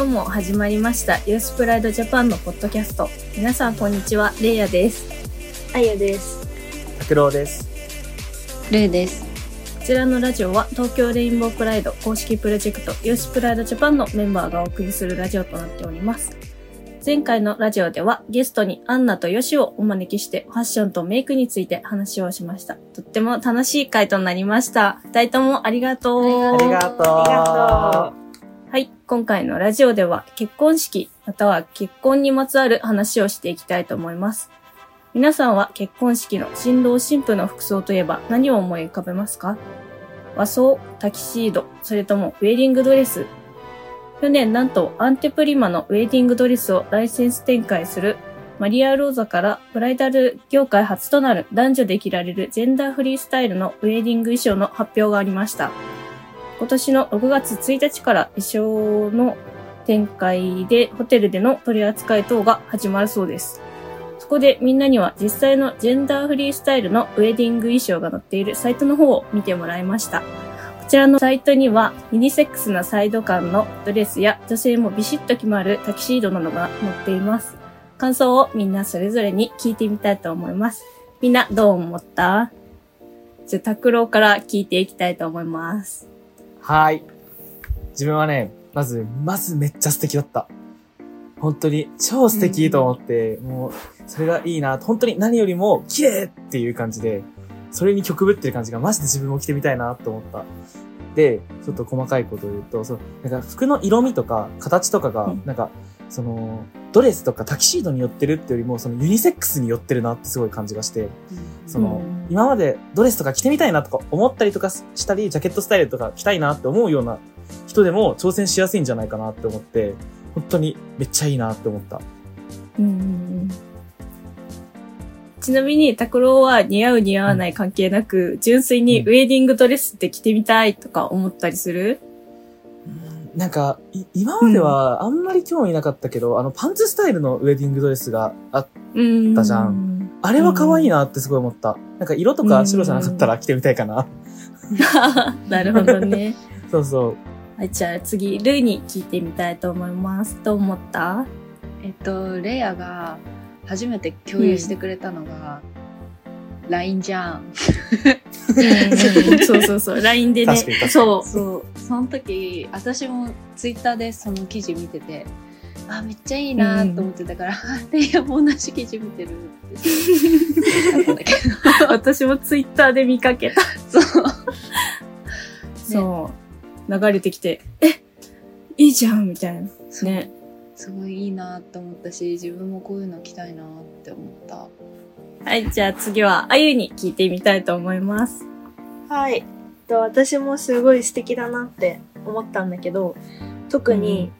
今日も始まりましたユースプライドジャパンのポッドキャスト皆さんこんにちはレイヤですあゆです。拓郎です。ルーです。こちらのラジオは東京レインボープライド公式プロジェクトユースプライドジャパンのメンバーがお送りするラジオとなっております前回のラジオではゲストにアンナとヨシをお招きしてファッションとメイクについて話をしましたとっても楽しい回となりました二人ともありがとうありがとう。あはい。今回のラジオでは結婚式または結婚にまつわる話をしていきたいと思います。皆さんは結婚式の新郎新婦の服装といえば何を思い浮かべますか？和装、タキシード、それともウェディングドレス。去年なんとアンテプリマのウェディングドレスをライセンス展開するマリア・ローザからブライダル業界初となる男女で着られるジェンダーフリースタイルのウェディング衣装の発表がありました。今年の6月1日から衣装の展開でホテルでの取り扱い等が始まるそうです。そこでみんなには実際のジェンダーフリースタイルのウェディング衣装が載っているサイトの方を見てもらいました。こちらのサイトにはユニセックスなサイド感のドレスや女性もビシッと決まるタキシードなどが載っています。感想をみんなそれぞれに聞いてみたいと思います。みんなどう思った？じゃあ、拓郎から聞いていきたいと思います。はい。自分はね、まず、まずめっちゃ素敵だった。本当に、超素敵と思って、もう、それがいいな。本当に何よりも、綺麗っていう感じで、それに曲ぶってる感じがマジで自分も着てみたいなと思った。で、ちょっと細かいことを言うと、そう、なんか服の色味とか形とかがうん、なんか、その、ドレスとかタキシードに寄ってるってよりも、そのユニセックスに寄ってるなってすごい感じがして、その、うん。今までドレスとか着てみたいなとか思ったりとかしたり、ジャケットスタイルとか着たいなって思うような人でも挑戦しやすいんじゃないかなって思って、本当にめっちゃいいなって思った。うんうんうんちなみに、拓郎は似合う似合わない関係なく、純粋にウェディングドレスって着てみたいとか思ったりする？なんか、い今まではあんまり興味なかったけど、あのパンツスタイルのウェディングドレスがあ、うん。たじゃん。あれは可愛いなってすごい思った。なんか色とか白じゃなかったら着てみたいかな。なるほどね。そうそう。はい、じゃあ次、ルーに聞いてみたいと思います。どう思った？えっと、レイヤが初めて共有してくれたのが、LINE じゃん。そうそうそう。LINE でねそう。そう。その時、私もツイッターでその記事見てて、あ、めっちゃいいなと思ってたから、あレイヤも同じ記事見てるって。私もツイッターで見かけた。ど、そう。そう。流れてきて、えいいじゃんみたいな。ね。すごいいいなと思ったし、自分もこういうの着たいなって思った。はい、じゃあ次は、あゆに聞いてみたいと思います。はい。と私もすごい素敵だなって思ったんだけど、特に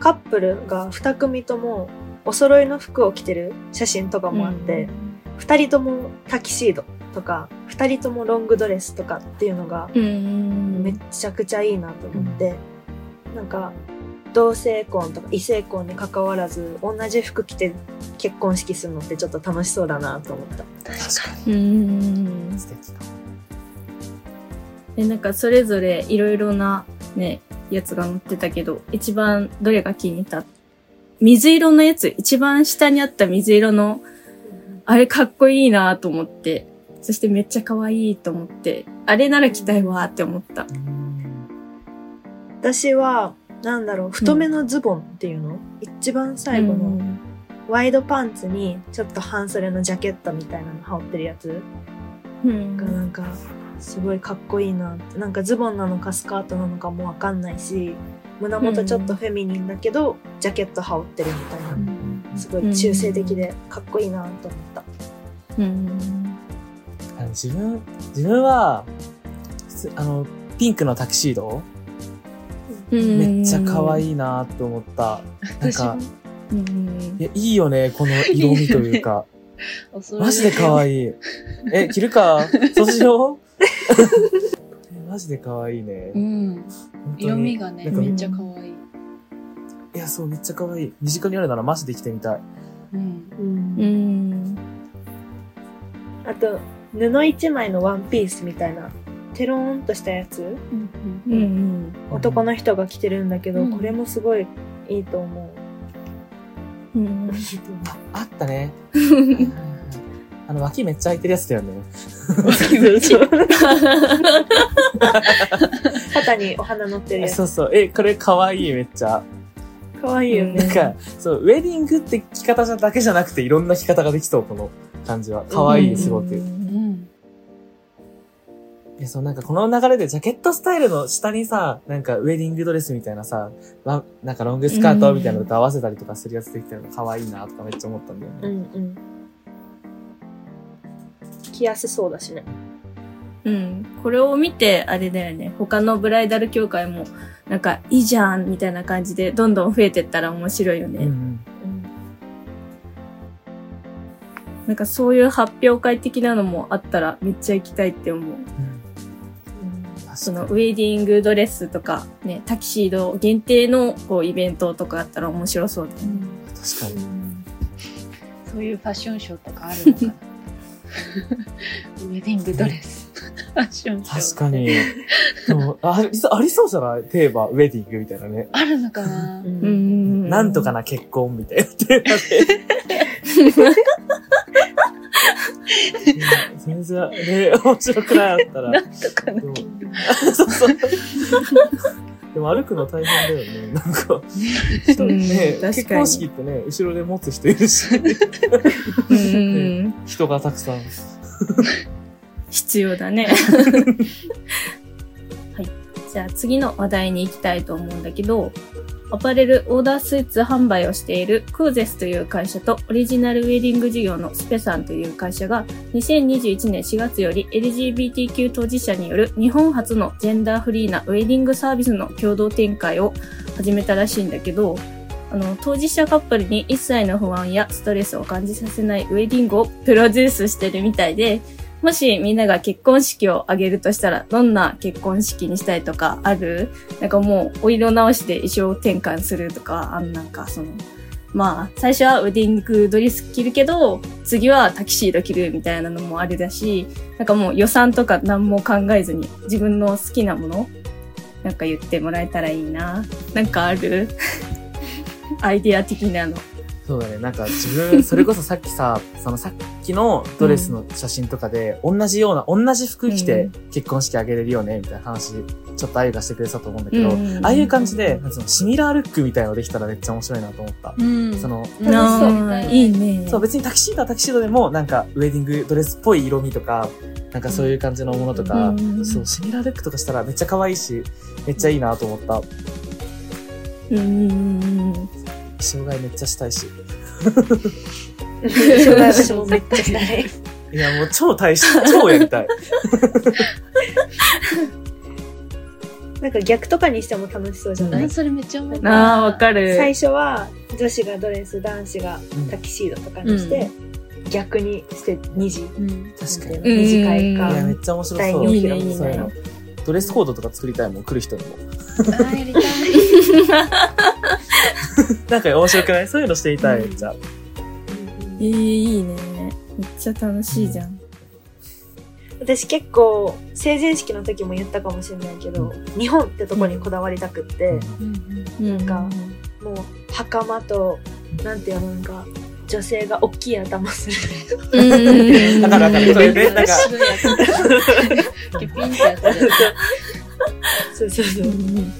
カップルが2組ともお揃いの服を着てる写真とかもあって、2人ともタキシードとか、2人ともロングドレスとかっていうのがうん。めちゃくちゃいいなと思って、なんか同性婚とか異性婚に関わらず同じ服着て結婚式するのってちょっと楽しそうだなと思った。確かうんに。。素敵だ。で、なんかそれぞれいろいろなね、やつが載ってたけど、一番どれが気に入った？水色のやつ、一番下にあった水色の、あれかっこいいなと思って、そしてめっちゃ可愛いと思って、あれなら着たいわって思った。私は、なんだろう、太めのズボンっていうの、一番最後のうんワイドパンツにちょっと半袖のジャケットみたいなの羽織ってるやつ？うんがなんかすごいかっこいいなって。なんかズボンなのかスカートなのかもわかんないし、胸元ちょっとフェミニンだけど、ジャケット羽織ってるみたいな。すごい中性的でかっこいいなと思った。うん。あの自分、自分は、すあの、ピンクのタキシードめっちゃ可い。愛いなって思った。なんかいや、いいよね、この色味というか。マジで可愛い。え、着るか？そうしよう？えマジで可愛いね。うん。色味がね、めっちゃ可愛い。いや、そう、めっちゃ可愛い。身近にあるならマジで着てみたい。うん。う。ん。あと、布一枚のワンピースみたいな、テローンとしたやつ、うん。男の人が着てるんだけど、うんこれもすごいいいと思う。うん。いいと思う。あったね。あの、脇めっちゃ開いてるやつだよね。肩にお花乗ってるやつ。そうそう。え、これかわいい、めっちゃ。かわいいよね。なんか、そう、ウェディングって着方じゃだけじゃなくて、いろんな着方ができそう、この感じは。かわいい、すごく。うん。え、そう、なんかこの流れでジャケットスタイルの下にさ、なんかウェディングドレスみたいなさ、わなんかロングスカートみたいなのと合わせたりとかするやつできたのが可愛いなとかめっちゃ思ったんだようんね。うん。着やすそうだしね。うん。これを見て、あれだよね。他のブライダル協会も、なんか、いいじゃんみたいな感じで、どんどん増えてったら面白いよね。うんうん。うん。なんかそういう発表会的なのもあったら、めっちゃ行きたいって思う。その、ウェディングドレスとか、ね、タキシード限定の、こう、イベントとかあったら面白そうだよね。確かに。そういうファッションショーとかあるのかな ウェディングドレス。ファッションショー。確かに。でも、あ実はありそうじゃない？テーマ、ウェディングみたいなね。あるのかなう。うんん。なんとかな結婚みたいなテーマで。全然、ね、面白くないあったら。なんとかな そうそう。でも歩くの大変だよね。なんか、人うんね、確かに結婚式ってね、後ろで持つ人いるし、うんうんうん。人がたくさん。必要だね。はい。じゃあ次の話題に行きたいと思うんだけど、アパレルオーダースーツ販売をしているクーゼスという会社とオリジナルウェディング事業のスペさんという会社が2021年4月より LGBTQ 当事者による日本初のジェンダーフリーなウェディングサービスの共同展開を始めたらしいんだけど、あの、当事者カップルに一切の不安やストレスを感じさせないウェディングをプロデュースしてるみたいで、もしみんなが結婚式を挙げるとしたら、どんな結婚式にしたいとかある？なんかもう、お色直しで衣装転換するとか、あんなんかその、まあ、最初はウェディングドレス着るけど、次はタキシード着るみたいなのもあるだし、なんかもう予算とか何も考えずに自分の好きなもの、なんか言ってもらえたらいいな。なんかある？アイディア的なの。そうだね。なんか自分、それこそさっきさ、そのさっきのドレスの写真とかで、同じような、同じ服着て結婚式あげれるよね、みたいな話、ちょっとあゆがしてくれてたと思うんだけど、うんああいう感じで、そのシミラールックみたいのできたらめっちゃ面白いなと思った。うん。その、楽しそうあーいいね。そう、別にタキシードはタキシードでも、なんか、ウェディングドレスっぽい色味とか、なんかそういう感じのものとか、うんそう、シミラールックとかしたらめっちゃ可愛いし、めっちゃいいなと思った。うん障害めっちゃしたいし。そうだ私もめっちゃしたい。いや、もう超大し、超やりたい。なんか逆とかにしても楽しそうじゃない、あそれめっちゃ思った。ああ、わかる。最初は女子がドレス、男子がタキシードとかにして、逆にして2時。うん。確かに。うん二次会いや、かめ。っちゃ面白第そう。二いいねいいねそういうの。ドレスコードとか作りたいもん、来る人にも。あ、やりたい。なんか面白くない？そういうのしてみたい、めっちゃ。えー、いいね。めっちゃ楽しいじゃん。私結構成人式の時も言ったかもしれないけど、日本ってとこにこだわりたくって、うんなんかもう袴となんていうのなんか女性が大きい頭するうん。だからだからそれでなんか。そうそうそう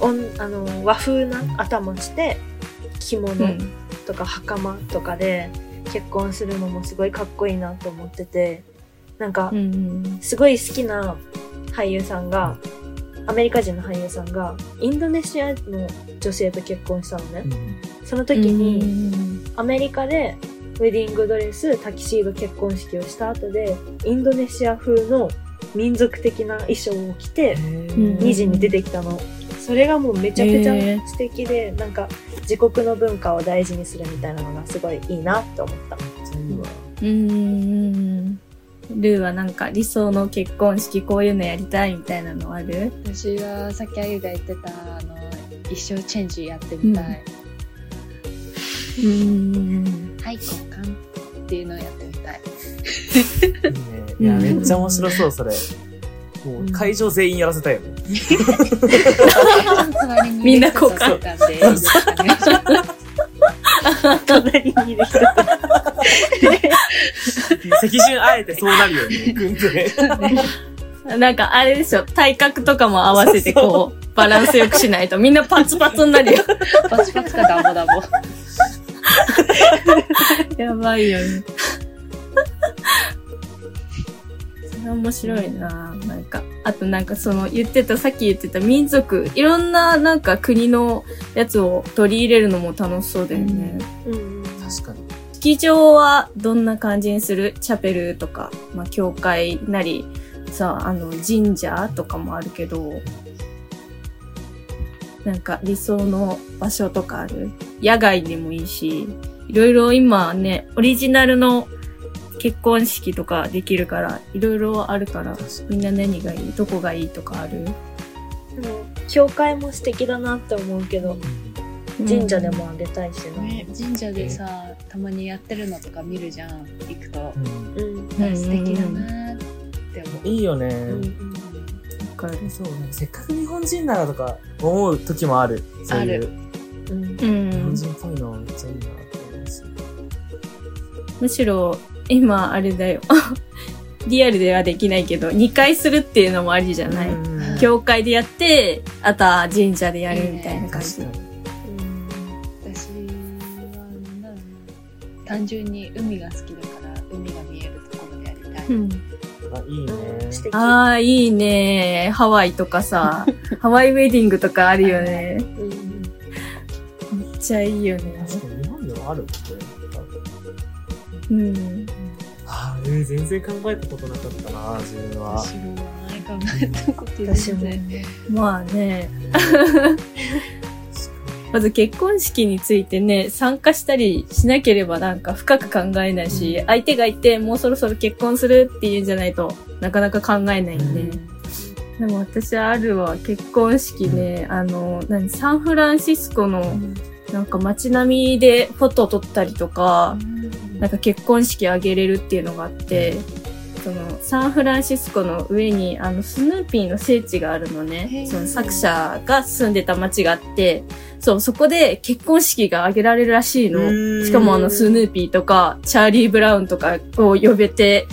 おんあの和風な頭して着物とか袴とかで結婚するのもすごいかっこいいなと思っててなんかうん。すごい好きな俳優さんがアメリカ人の俳優さんがインドネシアの女性と結婚したのね、その時に、アメリカでウェディングドレス、タキシード結婚式をした後で、インドネシア風の民族的な衣装を着て、ん2時に出てきたの。それがもうめちゃくちへゃ素敵で、なんか自国の文化を大事にするみたいなのがすごいいいなって思った。うん。ルーはなんか理想の結婚式こういうのやりたいみたいなのある？私はさっきあゆが言ってた、あの、一生チェンジやってみたい。うん。はい、交換っていうのをやってみたい。いいね。いや、めっちゃ面白そう、それ。もう会場全員やらせたいよね。みんなこうかったんで、いいですかね。隣にいる人。席順あえてそうなるよね。組んで。なんかあれでしょ、体格とかも合わせてこう、バランスよくしないとみんなパツパツになるよ。パチパチかダボダボ。やばいよね。面白いななんか、あとなんかその言ってた、さっき言ってた民族、いろんななんか国のやつを取り入れるのも楽しそうだよね。うん。確かに。式場はどんな感じにする？チャペルとか、まあ、教会なり、さ、あの、神社とかもあるけど、なんか理想の場所とかある？野外でもいいし、いろいろ今ね、オリジナルの結婚式とかできるから、いろいろあるから、みんな何がいい？どこがいいとかある？でも、教会も素敵だなって思うけど、神社で。もあげたいしな。ね、神社でさ、たまにやってるのとか見るじゃん、行くと。うんうん。うん素敵だなって思う。いいよね。うんわかるそう、なんかせっかく日本人ならとか思う時もある。そういうあるうん。う日本ん。人っぽいのめっちゃいいなって思うし。むしろ、今、あれだよ。リアルではできないけど、2回するっていうのもありじゃない、うん教会でやって、あとは神社でやるみたいな感じ。確かに。私は、なんだろうな。単純に海が好きだから、海が見えるところでやりたい。うんあ、いいね。ああ、いいね。ハワイとかさ、ハワイウェディングとかあるよね。うん。めっちゃいいよね。確かに日本でもあるもんね。うん。えー全然考えたことなかったな、自分は。私もない考えたこと私も全然。まあね。まず結婚式についてね、参加したりしなければなんか深く考えないし、相手がいてもうそろそろ結婚するっていうんじゃないとなかなか考えないよね。でも私あるわ、結婚式ね、あの、何、サンフランシスコのなんか街並みでフォト撮ったりとか、なんか結婚式あげれるっていうのがあって、そのサンフランシスコの上にあのスヌーピーの聖地があるのへね。ーその作者が住んでた街があって、そう、そこで結婚式が挙げられるらしいの。しかもあのスヌーピーとか、チャーリー・ブラウンとかを呼べて、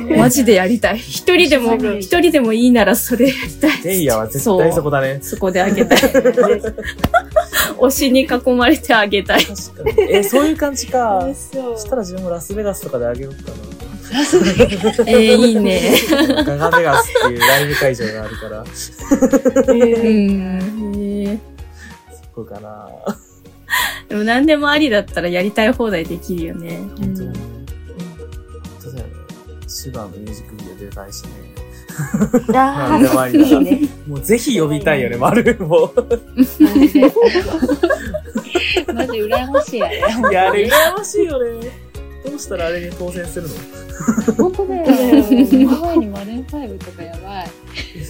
もうマジでやりたい。一人でも、一人でもいいならそれやりたい。デイヤは絶対そこだね。そこであげたい。推しに囲まれてあげたい。確かに。えーそういう感じか。そしたら自分もラスベガスとかであげようか えー、いいね。な。ガガベガスっていうライブ会場があるから、うえーん。えーそこかな。でも何でもありだったらやりたい放題できるよね。本当だね。本当だよね。シュガーのミュージックビデオ出たいしね。あなんでもありだいいね。もうぜひ呼びたいよね、丸も。マジで。マジ羨ましいやね。いや、あれ羨ましいよね。どうしたらあれに当選するの？本当だよ。ハワイにマルーン5とかやばい。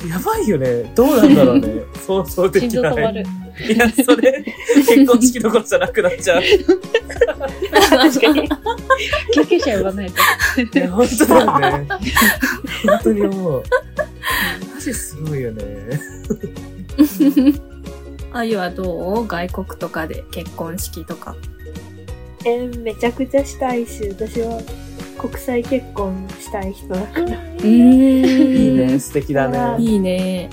やばいよね。どうなんだろうね。想像で心きない。臓止まる。いや、それ、結婚式どころじゃなくなっちゃう。確かに。救急車呼ばないと。いや、本当だよね。本当に思う。マジすごいよね。あゆはどう？外国とかで結婚式とか。えーめちゃくちゃしたいし、私は国際結婚したい人だから。うーん。いいね、素敵だね。いいね。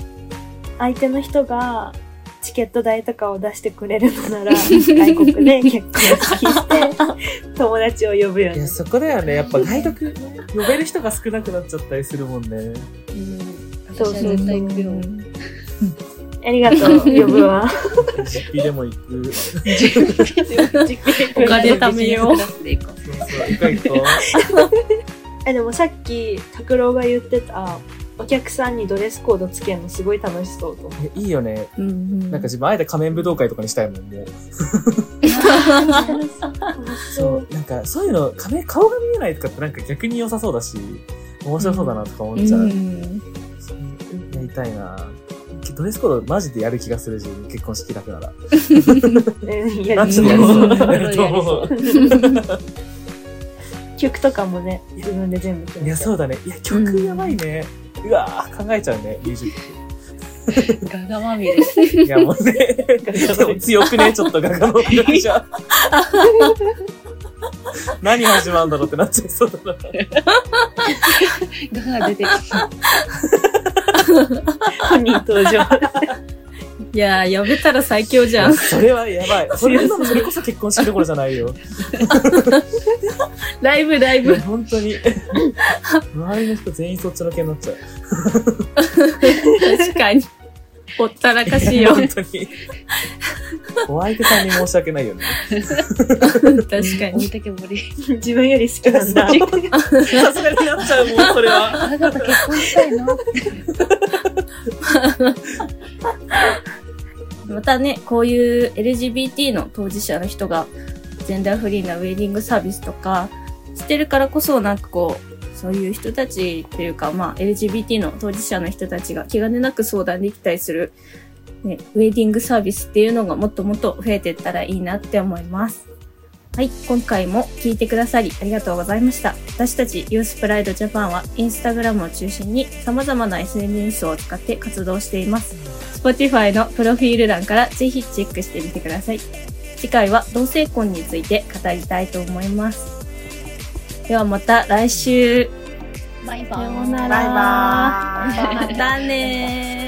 相手の人がチケット代とかを出してくれるのなら、外国で結婚式して、友達を呼ぶよいや、ね。そこだよね。やっぱ外国、呼べる人が少なくなっちゃったりするもんね。うん。そうそう私は絶対行くよ。ありがとう、呼ぶわ。実費でも行く。お金貯めようそうそう、行こう行こえ、でもさっき、拓郎が言ってた、お客さんにドレスコードつけるのすごい楽しそうと思う。う。いやいいよね。うんうん。なんか自分あえて仮面武道会とかにしたいもん、もう。楽しそそう。う。なんか、そういうの、仮面、顔が見えないとかってなんか逆に良さそうだし、面白そうだなとか思っちゃう。うんそうやりたいなドレスコードマジでやる気がするし、結婚式だけなら。やマジでやりそう。うやると思う。曲とかもね、自分で全部決めて。いや、そうだね。いや、曲やばいね。うわ考えちゃうね、ミュージッガガまみれ。ク。いや、もうね、でも強くね、ちょっとガガの音楽じゃ。何始まるんだろうってなっちゃいそうだな。ガガが出てきた。本人登場。いやー、呼べたら最強じゃん。それはやばい。そ れそれこそ結婚式どころじゃないよ。ライブ、ライブ。本当に。周りの人全員そっちのけになっちゃう。確かに。ほったらかしいよ。本当に。お相手さんに申し訳ないよね。確かに。てけぼり。自分より好きなんだ。さすがになっちゃうもん、それは。ガガと結婚したいの？またね、こういう LGBT の当事者の人が、ジェンダーフリーなウェディングサービスとか、してるからこそ、なんかこう、そういう人たちっていうか、まあ、LGBT の当事者の人たちが気兼ねなく相談できたりする、ね、ウェディングサービスっていうのがもっともっと増えていったらいいなって思います。はい、今回も聞いてくださりありがとうございました。私たちユースプライドジャパンはインスタグラムを中心に様々な SNS を使って活動しています。Spotify のプロフィール欄からぜひチェックしてみてください。次回は同性婚について語りたいと思います。ではまた来週。バイバイ。バイバーイまたねー。